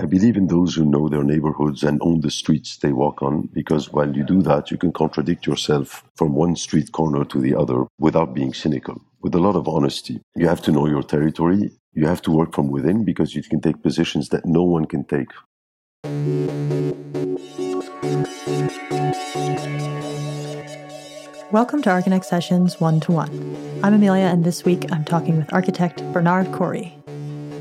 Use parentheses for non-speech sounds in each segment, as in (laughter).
I believe in those who know their neighborhoods and own the streets they walk on, because while you do that, you can contradict yourself from one street corner to the other without being cynical, with a lot of honesty. You have to know your territory. You have to work from within because you can take positions that no one can take. Welcome to Archinect Sessions 1 to 1. I'm Amelia, and this week I'm talking with architect Bernard Khoury.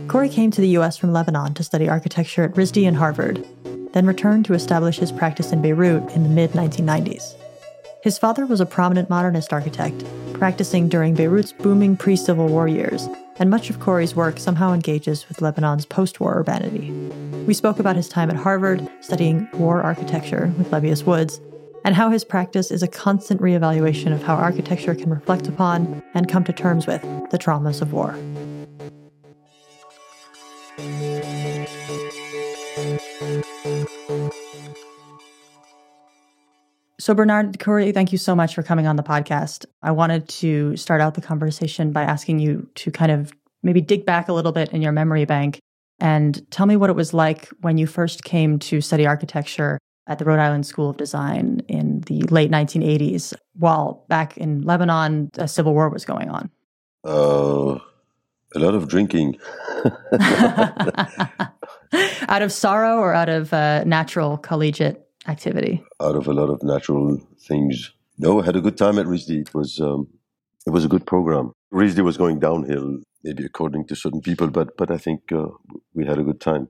Khoury came to the U.S. from Lebanon to study architecture at RISD and Harvard, then returned to establish his practice in Beirut in the mid 1990s. His father was a prominent modernist architect, practicing during Beirut's booming pre Civil War years, and much of Khoury's work somehow engages with Lebanon's post war urbanity. We spoke about his time at Harvard, studying war architecture with Lebbeus Woods, and how his practice is a constant reevaluation of how architecture can reflect upon and come to terms with the traumas of war. So, Bernard Khoury, thank you so much for coming on the podcast. I wanted to start out the conversation by asking you to kind of maybe dig back a little bit in your memory bank and tell me what it was like when you first came to study architecture at the Rhode Island School of Design in the late 1980s, while back in Lebanon, a civil war was going on. Uh, a lot of drinking. (laughs) out of sorrow or out of uh, natural collegiate activity? Out of a lot of natural things. No, I had a good time at RISD. It was um, it was a good program. RISD was going downhill, maybe according to certain people, but but I think uh, we had a good time.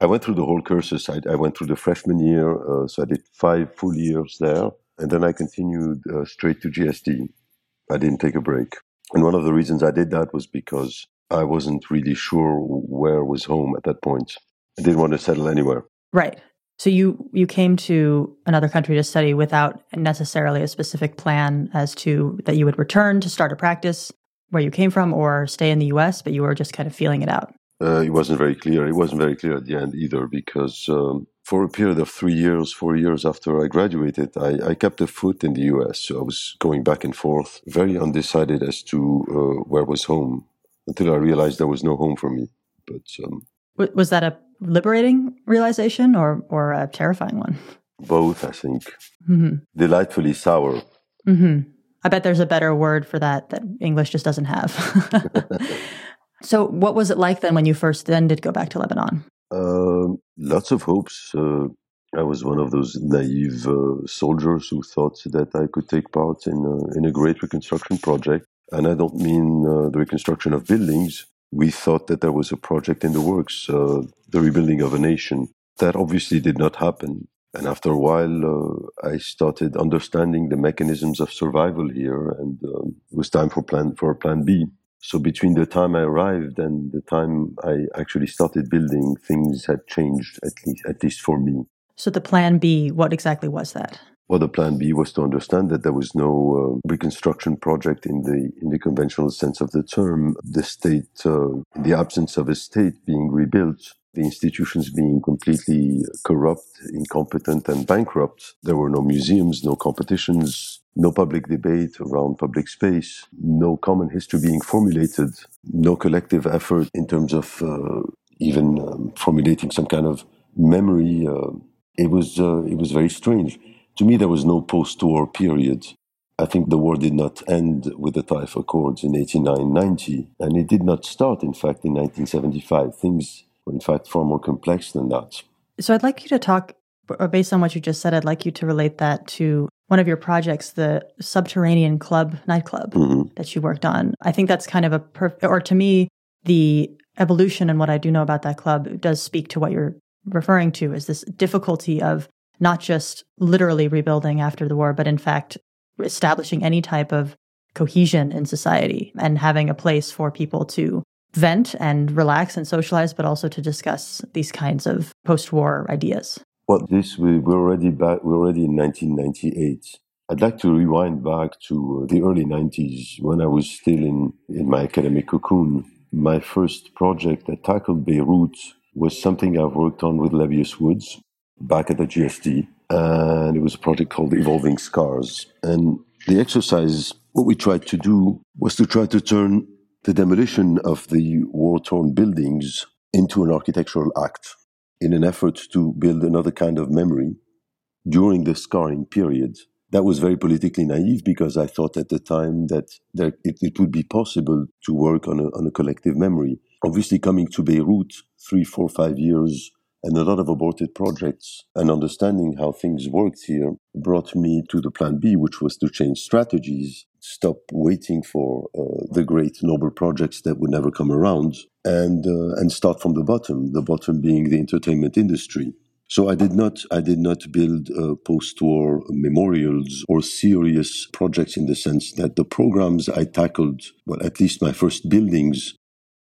I went through the whole courses. I, I went through the freshman year, uh, so I did five full years there, and then I continued uh, straight to GSD. I didn't take a break, and one of the reasons I did that was because I wasn't really sure where was home at that point. I didn't want to settle anywhere. Right. So you you came to another country to study without necessarily a specific plan as to that you would return to start a practice where you came from or stay in the US, but you were just kind of feeling it out. Uh, it wasn't very clear. It wasn't very clear at the end either because um, for a period of three years, four years after I graduated, I, I, kept a foot in the US. So I was going back and forth, very undecided as to uh, where was home until I realized there was no home for me. But um, was that a liberating realization or or a terrifying one? Both, I think. Mm-hmm. Delightfully sour. Mm-hmm. I bet there's a better word for that that English just doesn't have. (laughs) so, what was it like then when you first then did go back to Lebanon? Uh, lots of hopes. Uh, I was one of those naive uh, soldiers who thought that I could take part in a, in a great reconstruction project. And I don't mean uh, the reconstruction of buildings, we thought that there was a project in the works, uh, the rebuilding of a nation. That obviously did not happen. And after a while, uh, I started understanding the mechanisms of survival here, and um, it was time for plan for Plan B. So between the time I arrived and the time I actually started building, things had changed at least at least for me. So the Plan B, what exactly was that? Well, the plan B was to understand that there was no uh, reconstruction project in the in the conventional sense of the term. The state, uh, the absence of a state being rebuilt, the institutions being completely corrupt, incompetent, and bankrupt. There were no museums, no competitions, no public debate around public space, no common history being formulated, no collective effort in terms of uh, even um, formulating some kind of memory. Uh, it was uh, it was very strange to me, there was no post war period. I think the war did not end with the Taif Accords in 89-90, and it did not start, in fact, in 1975. Things were, in fact, far more complex than that. So I'd like you to talk, based on what you just said, I'd like you to relate that to one of your projects, the Subterranean Club nightclub mm-hmm. that you worked on. I think that's kind of a perfect, or to me, the evolution and what I do know about that club does speak to what you're referring to is this difficulty of not just literally rebuilding after the war, but in fact, establishing any type of cohesion in society and having a place for people to vent and relax and socialize, but also to discuss these kinds of post war ideas. Well, this, we, we're already back, we're already in 1998. I'd like to rewind back to uh, the early 90s when I was still in, in my academic cocoon. My first project that tackled Beirut was something I've worked on with Lebbeus Woods back at the GSD, and it was a project called Evolving Scars. And the exercise, what we tried to do was to try to turn the demolition of the war torn buildings into an architectural act. in an effort to build another kind of memory during the scarring period. That was very politically naive because I thought at the time that there, it, it, would be possible to work on a, on a collective memory. Obviously, coming to Beirut three, four, five years and a lot of aborted projects and understanding how things worked here brought me to the plan B, which was to change strategies, stop waiting for uh, the great noble projects that would never come around, and uh, and start from the bottom. The bottom being the entertainment industry. So I did not I did not build uh, post-war memorials or serious projects in the sense that the programs I tackled, well, at least my first buildings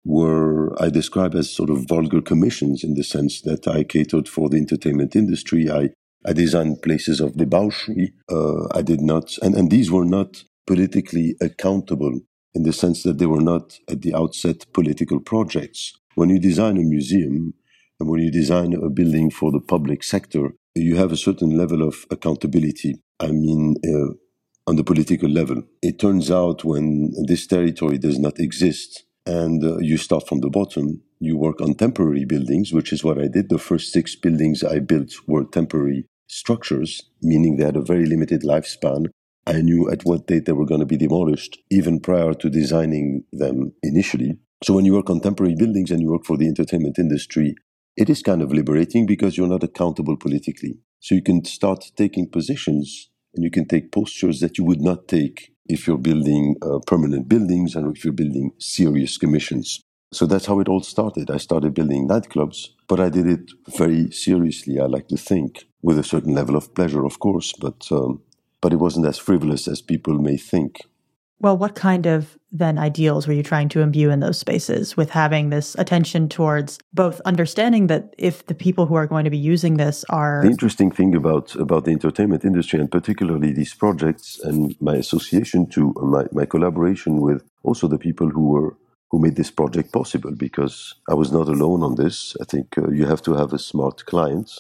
were I describe as sort of vulgar commissions in the sense that I catered for the entertainment industry. I, I designed places of debauchery. Uh, I did not, and, and these were not politically accountable in the sense that they were not at the outset political projects. When you design a museum and when you design a building for the public sector, you have a certain level of accountability. I mean, uh, on the political level. It turns out when this territory does not exist, and uh, you start from the bottom. You work on temporary buildings, which is what I did. The first six buildings I built were temporary structures, meaning they had a very limited lifespan. I knew at what date they were going to be demolished, even prior to designing them initially. So when you work on temporary buildings and you work for the entertainment industry, it is kind of liberating because you're not accountable politically. So you can start taking positions and you can take postures that you would not take if you're building uh, permanent buildings and if you're building serious commissions. So that's how it all started. I started building nightclubs, but I did it very seriously. I like to think with a certain level of pleasure, of course, but um, but it wasn't as frivolous as people may think. Well, what kind of then ideals were you trying to imbue in those spaces with having this attention towards both understanding that if the people who are going to be using this are the interesting thing about about the entertainment industry and particularly these projects and my association to my, my collaboration with also the people who were who made this project possible because I was not alone on this. I think uh, you have to have a smart client,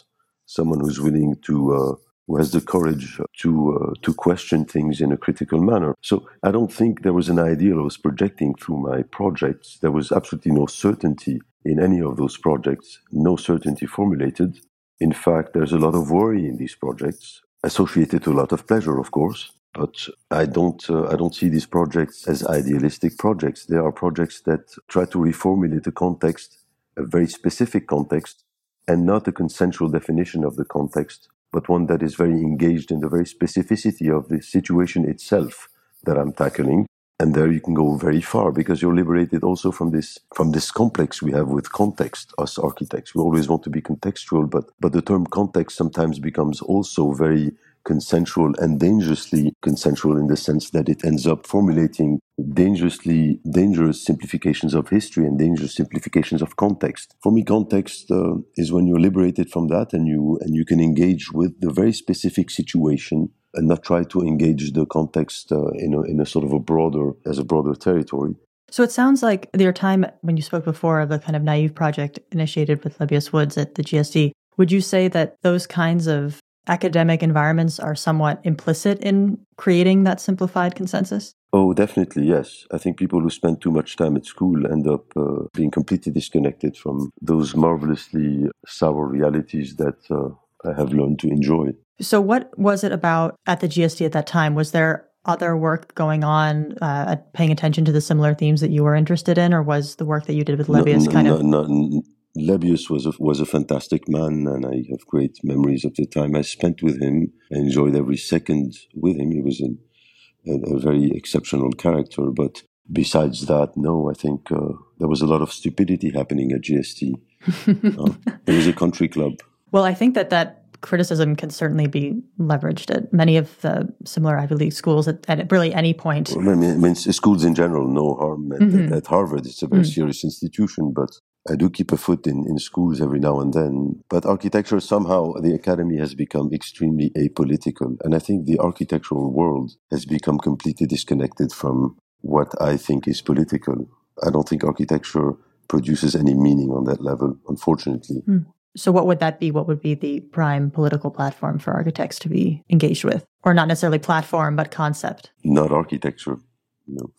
someone who's willing to uh, who has the courage to uh, to question things in a critical manner. So I don't think there was an ideal I was projecting through my projects. There was absolutely no certainty in any of those projects, no certainty formulated. In fact, there's a lot of worry in these projects, associated to a lot of pleasure, of course. But I don't, uh, I don't see these projects as idealistic projects. They are projects that try to reformulate a context, a very specific context, and not a consensual definition of the context but one that is very engaged in the very specificity of the situation itself that I'm tackling. And there you can go very far because you're liberated also from this from this complex we have with context, us architects. We always want to be contextual, but but the term context sometimes becomes also very consensual and dangerously consensual in the sense that it ends up formulating dangerously dangerous simplifications of history and dangerous simplifications of context. For me, context uh, is when you're liberated from that and you and you can engage with the very specific situation and not try to engage the context uh, in a in a sort of a broader as a broader territory. So it sounds like your time when you spoke before of the kind of naive project initiated with Lebbeus Woods at the GSD. Would you say that those kinds of academic environments are somewhat implicit in creating that simplified consensus? Oh, definitely, yes. I think people who spend too much time at school end up uh, being completely disconnected from those marvelously sour realities that uh, I have learned to enjoy. So, what was it about at the GSD at that time? Was there other work going on, uh, paying attention to the similar themes that you were interested in, or was the work that you did with Lebbeus no, kind no, of? No, was a, was a fantastic man, and I have great memories of the time I spent with him. I enjoyed every second with him. He was a, a, a very exceptional character. But besides that, no, I think uh, there was a lot of stupidity happening at GSD. (laughs) uh, it was a country club. Well, I think that that criticism can certainly be leveraged at many of the similar Ivy League schools at, at really any point. Well, I, mean, I mean, schools in general, no harm. At, mm-hmm. at Harvard, it's a very mm-hmm. serious institution, but I do keep a foot in, in schools every now and then, but architecture somehow the academy has become extremely apolitical. And I think the architectural world has become completely disconnected from what I think is political. I don't think architecture produces any meaning on that level, unfortunately. Mm. So, what would that be? What would be the prime political platform for architects to be engaged with? Or not necessarily platform, but concept? Not architecture. No.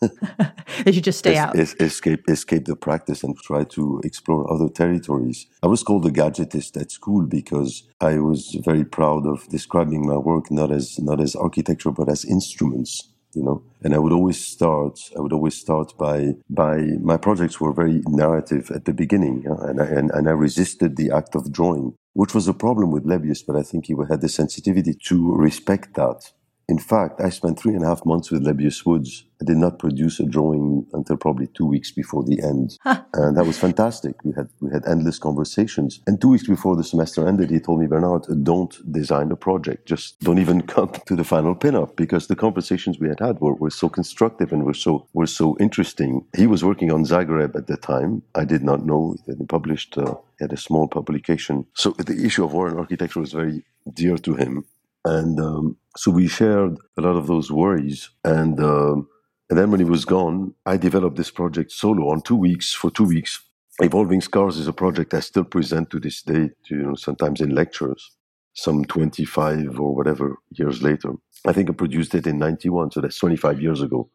(laughs) they should just stay es- out. Es- escape, escape the practice and try to explore other territories. I was called a gadgetist at school because I was very proud of describing my work not as not as architecture but as instruments you know and i would always start i would always start by by my projects were very narrative at the beginning and, I, and, and i resisted the act of drawing which was a problem with lebbeus but i think he had the sensitivity to respect that in fact, I spent three and a half months with Lebbeus Woods. I did not produce a drawing until probably two weeks before the end. and that was fantastic. We had, we had endless conversations. And two weeks before the semester ended, he told me, Bernard, don't design a project. Just don't even (laughs) come to the final pinup because the conversations we had had were, were so constructive and were so, were so interesting. He was working on Zagreb at the time. I did not know that he published, uh, he had a small publication. So the issue of war and architecture was very dear to him. And um, so we shared a lot of those worries. And, um, and then when he was gone, I developed this project solo on two weeks, for two weeks. Evolving Scars is a project I still present to this day, you know, sometimes in lectures, some 25 or whatever years later. I think I produced it in 91, so that's 25 years ago.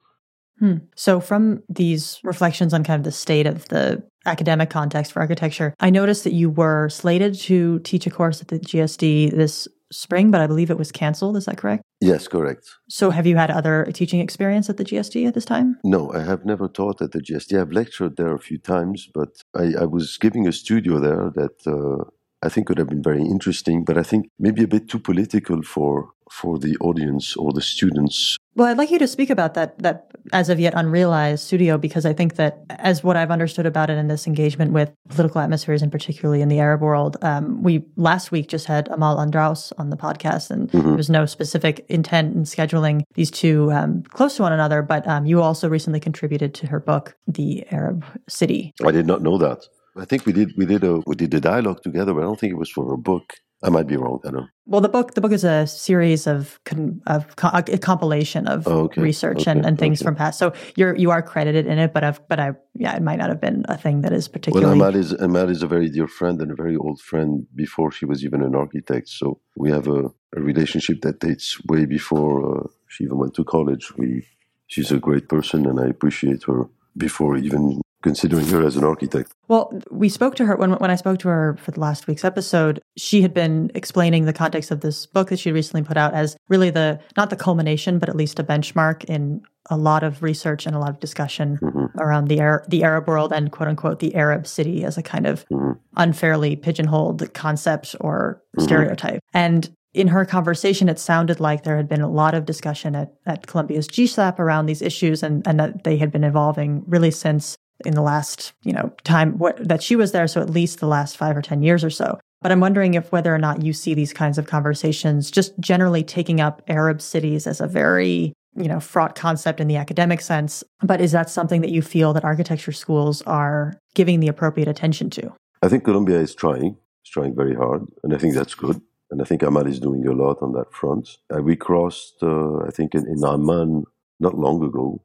Hmm. So, from these reflections on kind of the state of the academic context for architecture, I noticed that you were slated to teach a course at the GSD this spring, but I believe it was canceled. Is that correct? Yes, correct. So, have you had other teaching experience at the GSD at this time? No, I have never taught at the GSD. I've lectured there a few times, but I, I was giving a studio there that uh, I think would have been very interesting, but I think maybe a bit too political for for the audience or the students. Well, I'd like you to speak about that that as of yet unrealized studio because I think that as what I've understood about it in this engagement with political atmospheres and particularly in the Arab world, um, we last week just had Amal Andraos on the podcast, and mm-hmm. there was no specific intent in scheduling these two um, close to one another. But um, you also recently contributed to her book, The Arab City. I did not know that. I think we did we did a we did a dialogue together, but I don't think it was for a book. I might be wrong. I don't. know. Well, the book the book is a series of con, of a compilation of oh, okay. research okay. and, and things okay. from past. So you're you are credited in it, but I've, but I yeah, it might not have been a thing that is particularly. Well, Amal is Amal is a very dear friend and a very old friend before she was even an architect. So we have a, a relationship that dates way before uh, she even went to college. We she's a great person, and I appreciate her before even considering her as an architect? Well, we spoke to her when when I spoke to her for the last week's episode. She had been explaining the context of this book that she recently put out as really the not the culmination, but at least a benchmark in a lot of research and a lot of discussion mm-hmm. around the Arab, the Arab world and quote unquote the Arab city as a kind of mm-hmm. unfairly pigeonholed concept or mm-hmm. stereotype. And in her conversation, it sounded like there had been a lot of discussion at, at Columbia's GSAPP around these issues and, and that they had been evolving really since in the last, you know, time what, that she was there. So at least the last five or 10 years or so. But I'm wondering if whether or not you see these kinds of conversations just generally taking up Arab cities as a very, you know, fraught concept in the academic sense. But is that something that you feel that architecture schools are giving the appropriate attention to? I think Columbia is trying, it's trying very hard. And I think that's good. And I think Amal is doing a lot on that front. Uh, we crossed, uh, I think, in, in Amman not long ago,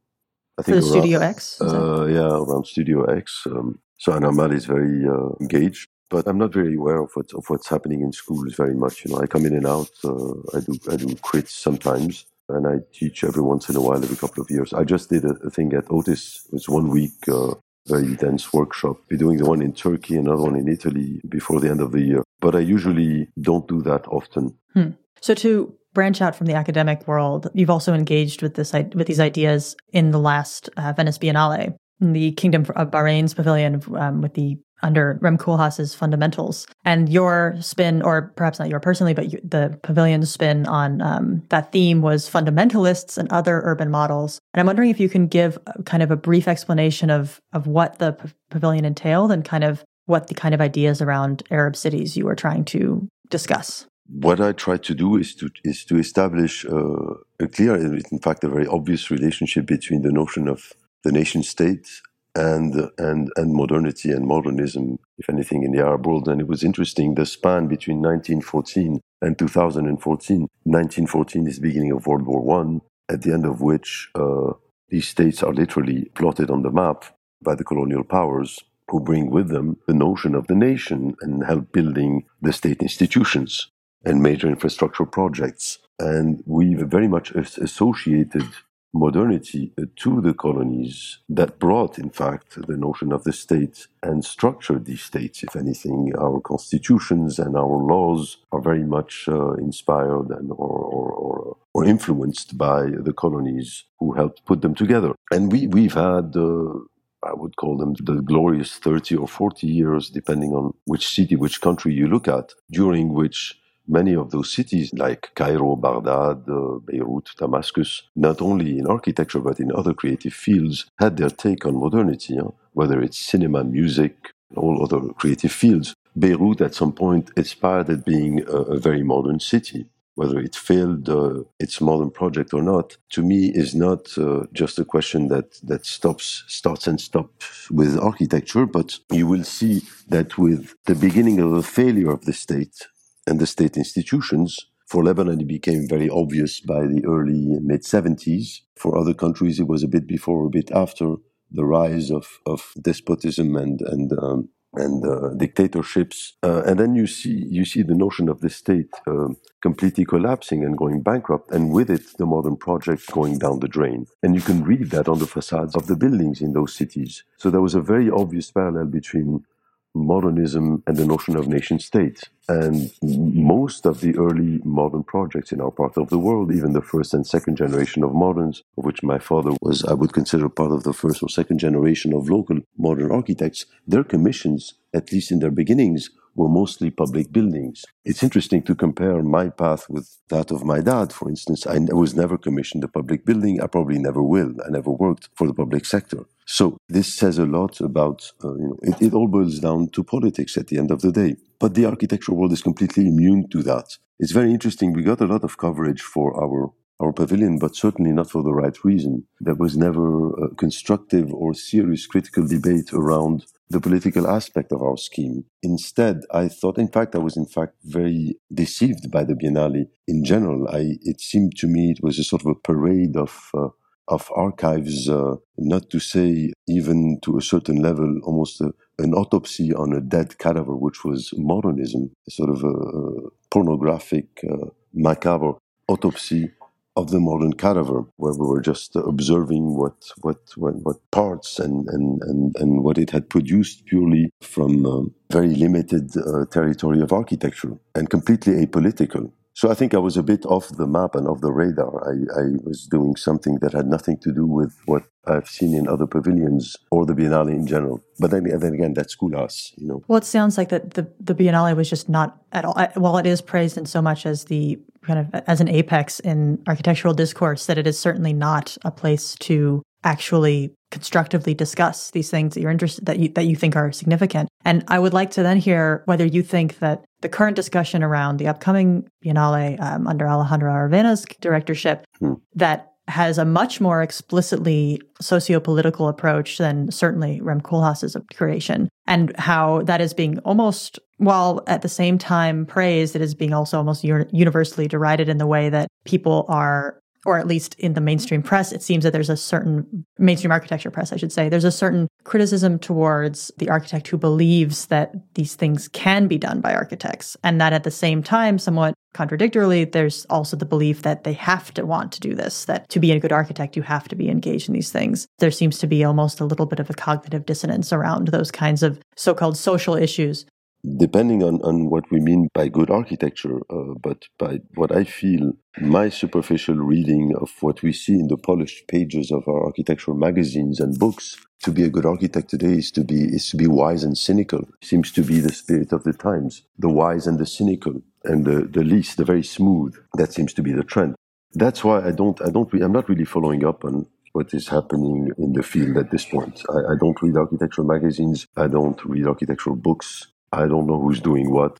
I think For Studio X? Uh, yeah, around Studio X. Um, so Anamal is very uh, engaged, but I'm not very aware of what of what's happening in schools very much. You know, I come in and out. Uh, I do I do crits sometimes, and I teach every once in a while, every couple of years. I just did a, a thing at Otis. It's one week. Uh, very dense workshop. We're doing the one in Turkey, another one in Italy before the end of the year. But I usually don't do that often. Hmm. So to branch out from the academic world, you've also engaged with this with these ideas in the last uh, Venice Biennale, in the Kingdom of Bahrain's pavilion um, with the under Rem Koolhaas's fundamentals, and your spin, or perhaps not your personally, but the pavilion's spin on um, that theme was fundamentalists and other urban models. And I'm wondering if you can give kind of a brief explanation of of what the p- pavilion entailed and kind of what the kind of ideas around Arab cities you were trying to discuss what I try to do is to is to establish uh, a clear, in fact, a very obvious relationship between the notion of the nation state and and and modernity and modernism, if anything, in the Arab world. And it was interesting the span between 1914 and 2014. 1914 is the beginning of World War One, at the end of which uh, these states are literally plotted on the map by the colonial powers who bring with them the notion of the nation and help building the state institutions and major infrastructure projects. And we've very much associated modernity uh, to the colonies that brought, in fact, the notion of the state and structured these states. If anything, our constitutions and our laws are very much uh, inspired and or, or, or, or, influenced by the colonies who helped put them together. And we, we've had uh, I would call them the glorious 30 or 40 years, depending on which city, which country you look at, during which many of those cities like Cairo, Baghdad, uh, Beirut, Damascus, not only in architecture but in other creative fields, had their take on modernity, huh? whether it's cinema, music, all other creative fields. Beirut at some point aspired at being a, a very modern city. Whether it failed uh, its modern project or not, to me, is not uh, just a question that that stops, starts and stops with architecture. But you will see that with the beginning of the failure of the state, and the state institutions. For Lebanon, it became very obvious by the early mid 70s. For other countries, it was a bit before a bit after the rise of, of despotism and, and, um, and uh, dictatorships. Uh, and then you see, you see the notion of the state uh, completely collapsing and going bankrupt, and with it, the modern project going down the drain. And you can read that on the facades of the buildings in those cities. So there was a very obvious parallel between modernism and the notion of nation state. And most of the early modern projects in our part of the world, even the first and second generation of moderns, of which my father was, I would consider part of the first or second generation of local modern architects, their commissions, at least in their beginnings, were mostly public buildings. It's interesting to compare my path with that of my dad, for instance. I was never commissioned a public building. I probably never will. I never worked for the public sector. So this says a lot about, uh, you know, it, it all boils down to politics at the end of the day. But the architectural world is completely immune to that. It's very interesting. We got a lot of coverage for our our pavilion, but certainly not for the right reason. There was never a constructive or serious critical debate around the political aspect of our scheme. Instead, I thought, in fact, I was in fact very deceived by the Biennale in general. I, it seemed to me it was a sort of a parade of, uh, of archives, uh, not to say even to a certain level, almost a, an autopsy on a dead cadaver, which was modernism, sort of a, pornographic, uh, macabre autopsy of the modern cadaver, where we were just observing what what what, what parts and, and, and, and what it had produced purely from very limited uh, territory of architecture and completely apolitical. So I think I was a bit off the map and off the radar. I, I was doing something that had nothing to do with what I've seen in other pavilions or the Biennale in general. But then, then again, that's Koolhaas, you know. Well, it sounds like that the, the Biennale was just not at all. While it is praised in so much as the kind of as an apex in architectural discourse, that it is certainly not a place to actually constructively discuss these things that you're interested that you that you think are significant. And I would like to then hear whether you think that the current discussion around the upcoming Biennale um, under Alejandro Aravena's directorship hmm. that has a much more explicitly socio-political approach than certainly Rem Koolhaas's creation, and how that is being almost, while at the same time praised, it is being also almost universally derided in the way that people are or at least in the mainstream press, it seems that there's a certain mainstream architecture press, I should say, there's a certain criticism towards the architect who believes that these things can be done by architects. And that at the same time, somewhat contradictorily, there's also the belief that they have to want to do this, that to be a good architect, you have to be engaged in these things. There seems to be almost a little bit of a cognitive dissonance around those kinds of so called social issues depending on, on what we mean by good architecture, uh, but by what I feel, my superficial reading of what we see in the polished pages of our architectural magazines and books, to be a good architect today is to be is to be wise and cynical. Seems to be the spirit of the times. The wise and the cynical, and the, the least, the very smooth. That seems to be the trend. That's why I don't I don't I'm not really following up on what is happening in the field at this point. I, I, don't read architectural magazines. I don't read architectural books. I don't know who's doing what,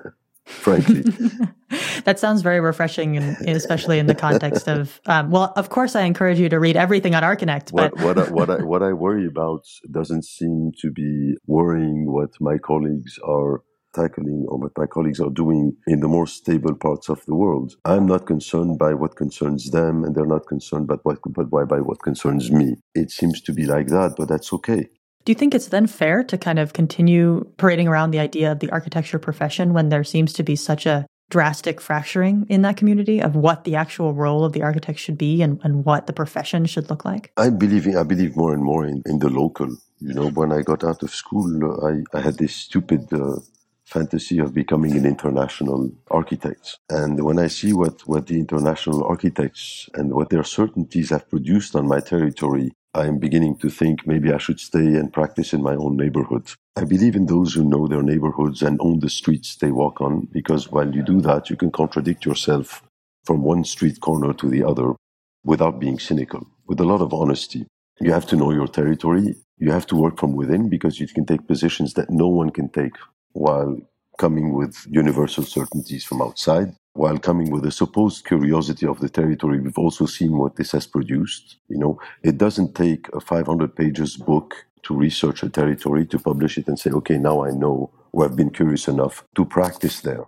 (laughs) frankly. (laughs) that sounds very refreshing, and especially in the context of. Um, well, of course, I encourage you to read everything on Archinect. But what, what, I, what I (laughs) what I worry about doesn't seem to be worrying what my colleagues are tackling or what my colleagues are doing in the more stable parts of the world. I'm not concerned by what concerns them, and they're not concerned by what, by, by what concerns me. It seems to be like that, but that's okay. Do you think it's then fair to kind of continue parading around the idea of the architecture profession when there seems to be such a drastic fracturing in that community of what the actual role of the architect should be and, and what the profession should look like? I believe I believe more and more in, in the local. You know, when I got out of school, I, I had this stupid uh, fantasy of becoming an international architect. And when I see what, what the international architects and what their certainties have produced on my territory, I am beginning to think maybe I should stay and practice in my own neighborhood. I believe in those who know their neighborhoods and own the streets they walk on, because while you do that, you can contradict yourself from one street corner to the other without being cynical, with a lot of honesty. You have to know your territory. You have to work from within because you can take positions that no one can take while coming with universal certainties from outside, while coming with a supposed curiosity of the territory. We've also seen what this has produced. You know, it doesn't take a 500 pages book to research a territory, to publish it and say, okay, now I know, or I've been curious enough to practice there.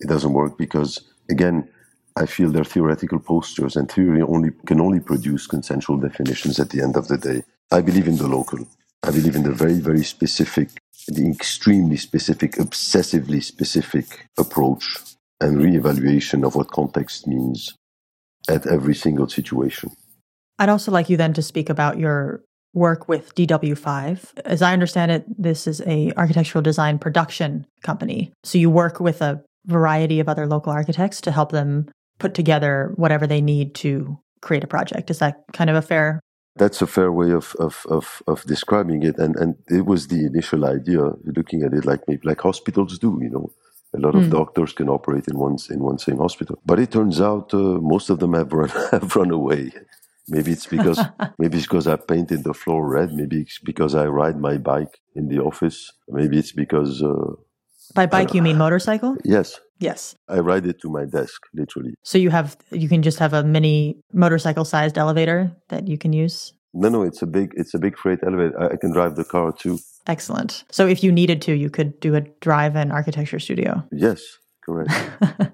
It doesn't work because, again, I feel they're theoretical postures and theory only can only produce consensual definitions at the end of the day. I believe in the local. I believe in the very, very specific, the extremely specific, obsessively specific approach and reevaluation of what context means at every single situation. I'd also like you then to speak about your work with DW5. As I understand it, this is a architectural design production company. So you work with a variety of other local architects to help them put together whatever they need to create a project. Is that kind of a fair that's a fair way of, of, of, of, describing it. And, and it was the initial idea, looking at it like maybe like hospitals do, you know. A lot of mm. doctors can operate in one, in one same hospital. But it turns out uh, most of them have run, (laughs) have run away. Maybe it's because (laughs) maybe it's because I painted the floor red. Maybe it's because I ride my bike in the office. Maybe it's because uh, by bike you mean motorcycle? Yes. Yes. I ride it to my desk, literally. So you have you can just have a mini motorcycle sized elevator that you can use? No, no, it's a big it's a big freight elevator. I, I can drive the car too. Excellent. So if you needed to, you could do a drive-in architecture studio. Yes, correct.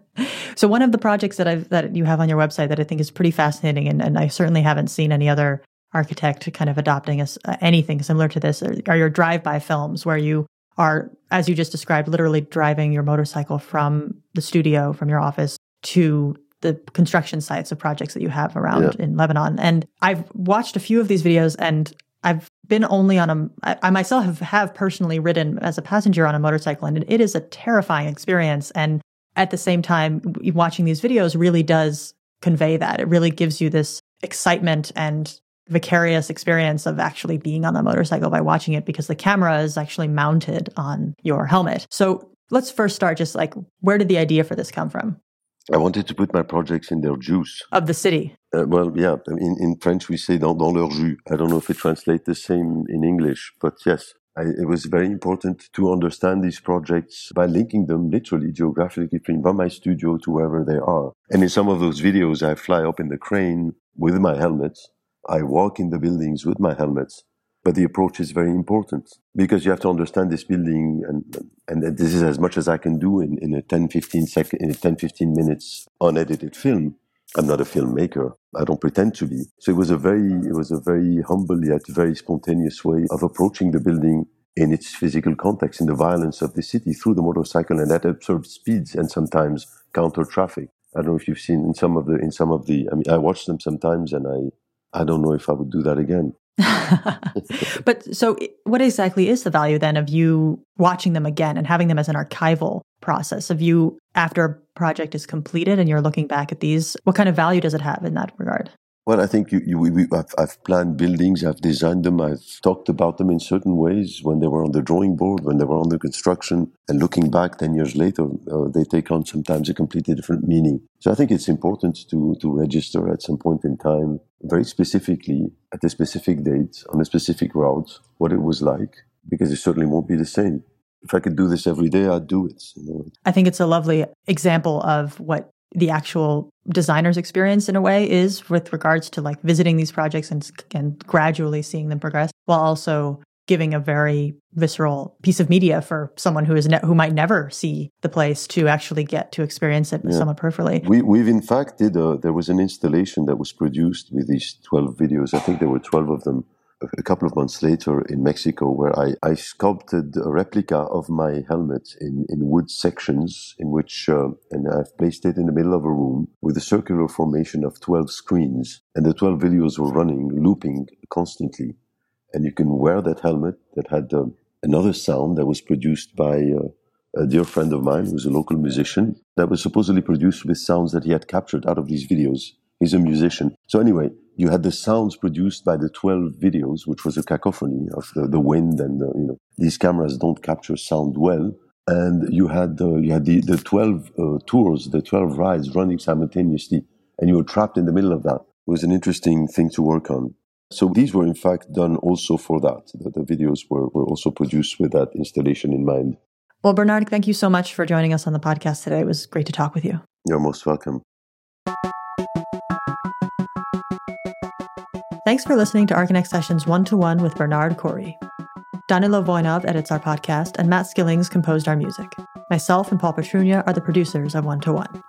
(laughs) so one of the projects that I've that you have on your website that I think is pretty fascinating, and, and I certainly haven't seen any other architect kind of adopting a, uh, anything similar to this, are, are your drive-by films where you are, as you just described, literally driving your motorcycle from the studio, from your office to the construction sites of projects that you have around yeah. in Lebanon. And I've watched a few of these videos and I've been only on a, I, I myself have, have personally ridden as a passenger on a motorcycle and it is a terrifying experience. And at the same time, watching these videos really does convey that. It really gives you this excitement and vicarious experience of actually being on the motorcycle by watching it because the camera is actually mounted on your helmet. So let's first start just like where did the idea for this come from? I wanted to put my projects in their juice. Of the city? Uh, well, yeah. In, in French, we say dans, dans leur jus. I don't know if it translates the same in English, but yes. I, it was very important to understand these projects by linking them literally geographically from my studio to wherever they are. And in some of those videos, I fly up in the crane with my helmet I walk in the buildings with my helmets. But the approach is very important because you have to understand this building and, and this is as much as I can do in, in a 10, 15 second, in a 10, 15 minutes unedited film. I'm not a filmmaker. I don't pretend to be. So it was a very, it was a very humble yet very spontaneous way of approaching the building in its physical context, in the violence of the city through the motorcycle and at absurd speeds and sometimes counter traffic. I don't know if you've seen in some of the, in some of the, I mean, I watch them sometimes and I, I don't know if I would do that again. (laughs) (laughs) but so, what exactly is the value then of you watching them again and having them as an archival process? Of you, after a project is completed and you're looking back at these, what kind of value does it have in that regard? Well, I think you, you, we, I've, I've, planned buildings, I've designed them, I've talked about them in certain ways when they were on the drawing board, when they were under construction, and looking back 10 years later, uh, they take on sometimes a completely different meaning. So I think it's important to, to register at some point in time, very specifically, at a specific date, on a specific route, what it was like, because it certainly won't be the same if I could do this every day, I'd do it. You know? I think it's a lovely example of what the actual designer's experience in a way is with regards to like visiting these projects and, and gradually seeing them progress while also giving a very visceral piece of media for someone who is ne- who might never see the place to actually get to experience it yeah. somewhat peripherally. We, we've in fact did a, there was an installation that was produced with these 12 videos. I think there were 12 of them a couple of months later in Mexico, where I, I sculpted a replica of my helmet in, in wood sections, in which, uh, and I've placed it in the middle of a room with a circular formation of 12 screens. And the 12 videos were running, looping constantly. And you can wear that helmet that had uh, another sound that was produced by uh, a dear friend of mine who's a local musician that was supposedly produced with sounds that he had captured out of these videos. He's a musician. So anyway, you had the sounds produced by the 12 videos, which was a cacophony of the, the wind and the, you know, these cameras don't capture sound well. And you had, uh, you had the, the 12 uh, tours, the 12 rides running simultaneously, and you were trapped in the middle of that. It was an interesting thing to work on. So these were in fact done also for that. The, the videos were, were also produced with that installation in mind. Well, Bernard, thank you so much for joining us on the podcast today. It was great to talk with you. You're most welcome. Thanks for listening to Archinect Sessions one to one with Bernard Khoury. Danilo Voinov edits our podcast, and Matt Skillings composed our music. Myself and Paul Petrunia are the producers of One to One.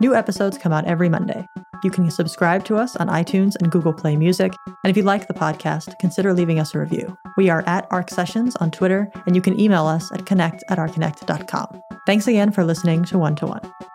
New episodes come out every Monday. You can subscribe to us on iTunes and Google Play Music. And if you like the podcast, consider leaving us a review. We are at Arc Sessions on Twitter, and you can email us at connect at archinect.com. Thanks again for listening to One to One.